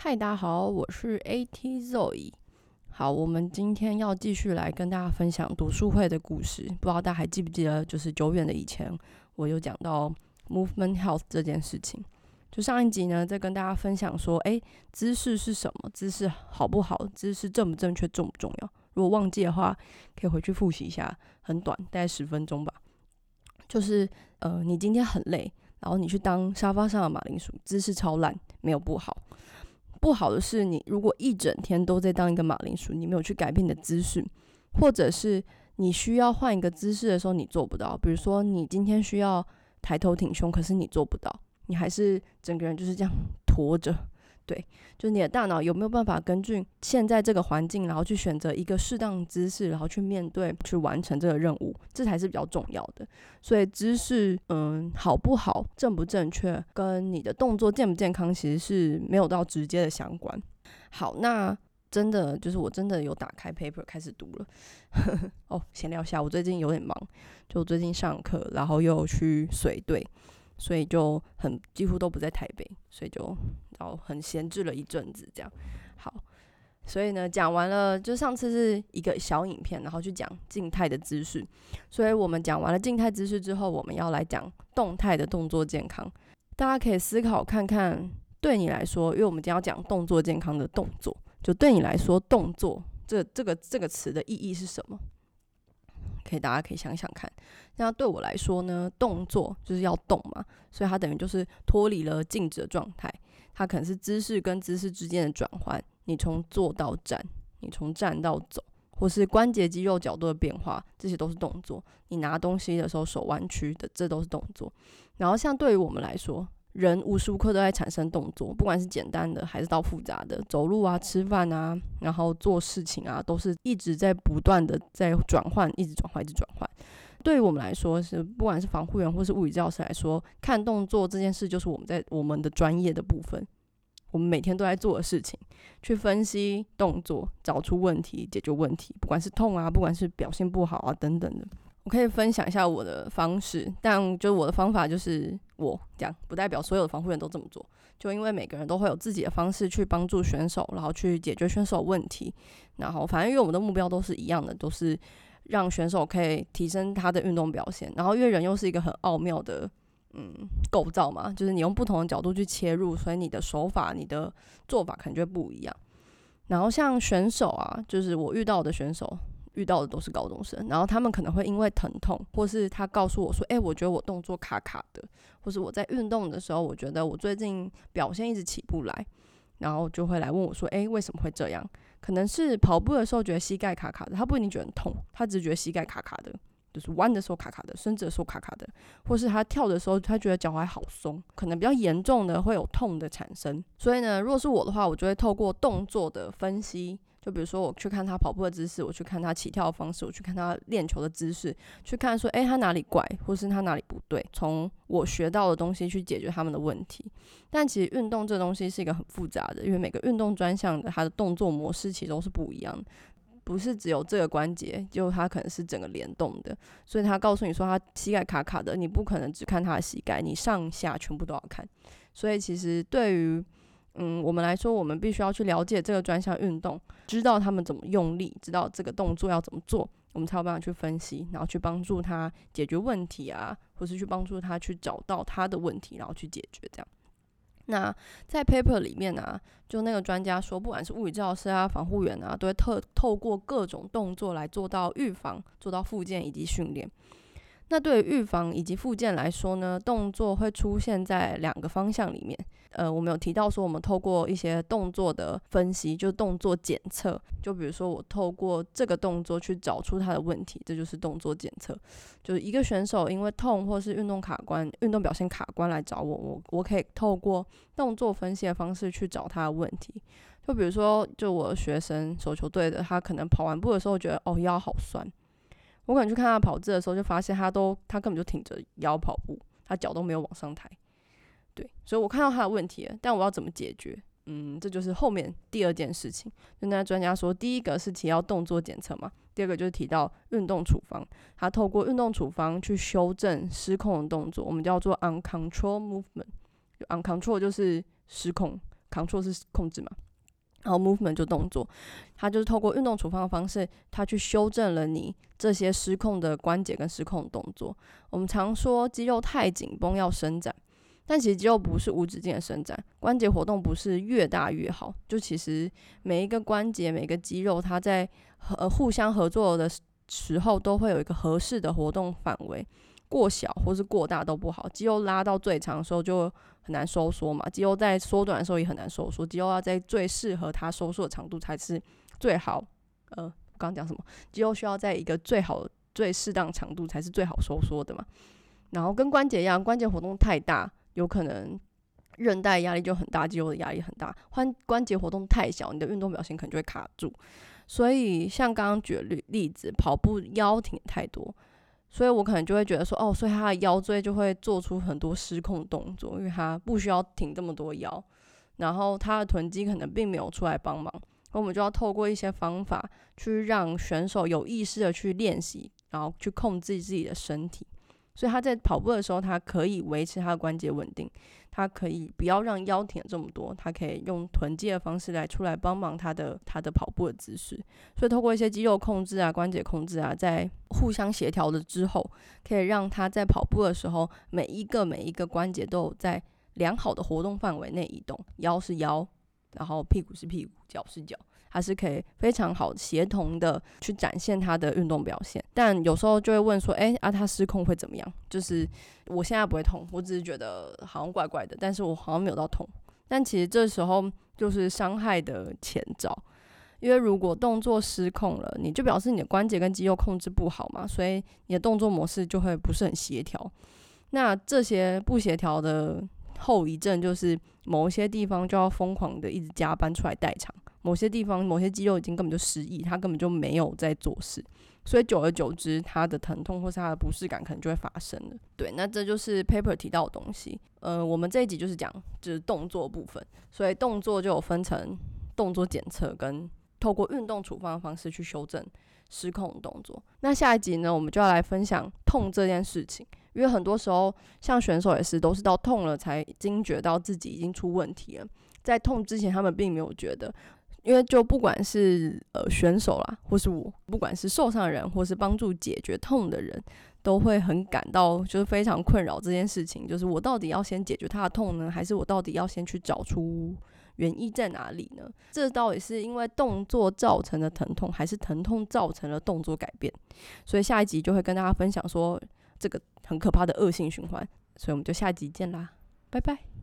嗨，大家好，我是 AT Zoe。好，我们今天要继续来跟大家分享读书会的故事。不知道大家还记不记得，就是久远的以前，我有讲到 Movement Health 这件事情。就上一集呢，在跟大家分享说，诶，姿势是什么？姿势好不好？姿势正不正确？重不重要？如果忘记的话，可以回去复习一下，很短，大概十分钟吧。就是呃，你今天很累，然后你去当沙发上的马铃薯，姿势超烂，没有不好。不好的是，你如果一整天都在当一个马铃薯，你没有去改变你的姿势，或者是你需要换一个姿势的时候，你做不到。比如说，你今天需要抬头挺胸，可是你做不到，你还是整个人就是这样 驼着。对，就是你的大脑有没有办法根据现在这个环境，然后去选择一个适当姿势，然后去面对、去完成这个任务，这才是比较重要的。所以姿势，嗯，好不好、正不正确，跟你的动作健不健康，其实是没有到直接的相关。好，那真的就是我真的有打开 paper 开始读了。哦，闲聊下，我最近有点忙，就最近上课，然后又去随队。所以就很几乎都不在台北，所以就然后很闲置了一阵子这样。好，所以呢讲完了，就上次是一个小影片，然后去讲静态的姿势。所以我们讲完了静态姿势之后，我们要来讲动态的动作健康。大家可以思考看看，对你来说，因为我们今天要讲动作健康的动作，就对你来说，动作这这个这个词的意义是什么？可以，大家可以想想看。那对我来说呢，动作就是要动嘛，所以它等于就是脱离了静止的状态。它可能是姿势跟姿势之间的转换，你从坐到站，你从站到走，或是关节肌肉角度的变化，这些都是动作。你拿东西的时候手弯曲的，这都是动作。然后像对于我们来说，人无时无刻都在产生动作，不管是简单的还是到复杂的，走路啊、吃饭啊，然后做事情啊，都是一直在不断的在转换，一直转换，一直转换。对于我们来说，是不管是防护员或是物理教师来说，看动作这件事就是我们在我们的专业的部分，我们每天都在做的事情，去分析动作，找出问题，解决问题，不管是痛啊，不管是表现不好啊等等的。我可以分享一下我的方式，但就是我的方法就是我这样，不代表所有的防护员都这么做。就因为每个人都会有自己的方式去帮助选手，然后去解决选手问题。然后反正因为我们的目标都是一样的，都是让选手可以提升他的运动表现。然后因为人又是一个很奥妙的嗯构造嘛，就是你用不同的角度去切入，所以你的手法、你的做法可能就不一样。然后像选手啊，就是我遇到的选手。遇到的都是高中生，然后他们可能会因为疼痛，或是他告诉我说：“诶，我觉得我动作卡卡的，或是我在运动的时候，我觉得我最近表现一直起不来，然后就会来问我说：‘诶，为什么会这样？’可能是跑步的时候觉得膝盖卡卡的，他不一定觉得痛，他只觉得膝盖卡卡的，就是弯的时候卡卡的，伸直的时候卡卡的，或是他跳的时候他觉得脚踝好松，可能比较严重的会有痛的产生。所以呢，如果是我的话，我就会透过动作的分析。”就比如说，我去看他跑步的姿势，我去看他起跳的方式，我去看他练球的姿势，去看说，诶，他哪里怪，或是他哪里不对，从我学到的东西去解决他们的问题。但其实运动这东西是一个很复杂的，因为每个运动专项的它的动作模式其实都是不一样的，不是只有这个关节，就它可能是整个联动的。所以他告诉你说他膝盖卡卡的，你不可能只看他的膝盖，你上下全部都要看。所以其实对于嗯，我们来说，我们必须要去了解这个专项运动，知道他们怎么用力，知道这个动作要怎么做，我们才有办法去分析，然后去帮助他解决问题啊，或是去帮助他去找到他的问题，然后去解决这样。那在 paper 里面呢，就那个专家说，不管是物理治疗师啊、防护员啊，都会特透过各种动作来做到预防、做到复健以及训练。那对于预防以及复健来说呢，动作会出现在两个方向里面。呃，我们有提到说，我们透过一些动作的分析，就动作检测，就比如说我透过这个动作去找出他的问题，这就是动作检测。就是一个选手因为痛或是运动卡关、运动表现卡关来找我，我我可以透过动作分析的方式去找他的问题。就比如说，就我学生手球队的，他可能跑完步的时候觉得哦腰好酸。我可能去看他跑姿的时候，就发现他都他根本就挺着腰跑步，他脚都没有往上抬。对，所以我看到他的问题了，但我要怎么解决？嗯，这就是后面第二件事情。就那专家说，第一个是提到动作检测嘛，第二个就是提到运动处方。他透过运动处方去修正失控的动作，我们叫做 uncontrolled movement。uncontrolled 就是失控，，control 是控制嘛，然后 movement 就动作，他就是透过运动处方的方式，他去修正了你这些失控的关节跟失控的动作。我们常说肌肉太紧绷要伸展。但其实肌肉不是无止境的伸展，关节活动不是越大越好。就其实每一个关节、每个肌肉，它在呃互相合作的时候，都会有一个合适的活动范围。过小或是过大都不好。肌肉拉到最长的时候就很难收缩嘛，肌肉在缩短的时候也很难收缩。肌肉要在最适合它收缩的长度才是最好。呃，刚刚讲什么？肌肉需要在一个最好、最适当长度才是最好收缩的嘛。然后跟关节一样，关节活动太大。有可能韧带压力就很大，肌肉的压力很大，关关节活动太小，你的运动表现可能就会卡住。所以像刚刚举的例例子，跑步腰挺太多，所以我可能就会觉得说，哦，所以他的腰椎就会做出很多失控动作，因为他不需要挺这么多腰，然后他的臀肌可能并没有出来帮忙，那我们就要透过一些方法去让选手有意识的去练习，然后去控制自己的身体。所以他在跑步的时候，他可以维持他的关节稳定，他可以不要让腰挺这么多，他可以用臀肌的方式来出来帮忙他的他的跑步的姿势。所以通过一些肌肉控制啊、关节控制啊，在互相协调了之后，可以让他在跑步的时候，每一个每一个关节都有在良好的活动范围内移动，腰是腰，然后屁股是屁股，脚是脚。还是可以非常好协同的去展现他的运动表现，但有时候就会问说，哎啊，他失控会怎么样？就是我现在不会痛，我只是觉得好像怪怪的，但是我好像没有到痛。但其实这时候就是伤害的前兆，因为如果动作失控了，你就表示你的关节跟肌肉控制不好嘛，所以你的动作模式就会不是很协调。那这些不协调的后遗症就是某一些地方就要疯狂的一直加班出来代偿。某些地方、某些肌肉已经根本就失忆，他根本就没有在做事，所以久而久之，他的疼痛或是他的不适感可能就会发生了。对，那这就是 paper 提到的东西。呃，我们这一集就是讲就是动作部分，所以动作就有分成动作检测跟透过运动处方的方式去修正失控动作。那下一集呢，我们就要来分享痛这件事情，因为很多时候像选手也是，都是到痛了才惊觉到自己已经出问题了，在痛之前他们并没有觉得。因为就不管是呃选手啦，或是我，不管是受伤的人，或是帮助解决痛的人，都会很感到就是非常困扰这件事情。就是我到底要先解决他的痛呢，还是我到底要先去找出原因在哪里呢？这到底是因为动作造成的疼痛，还是疼痛造成了动作改变？所以下一集就会跟大家分享说这个很可怕的恶性循环。所以我们就下一集见啦，拜拜。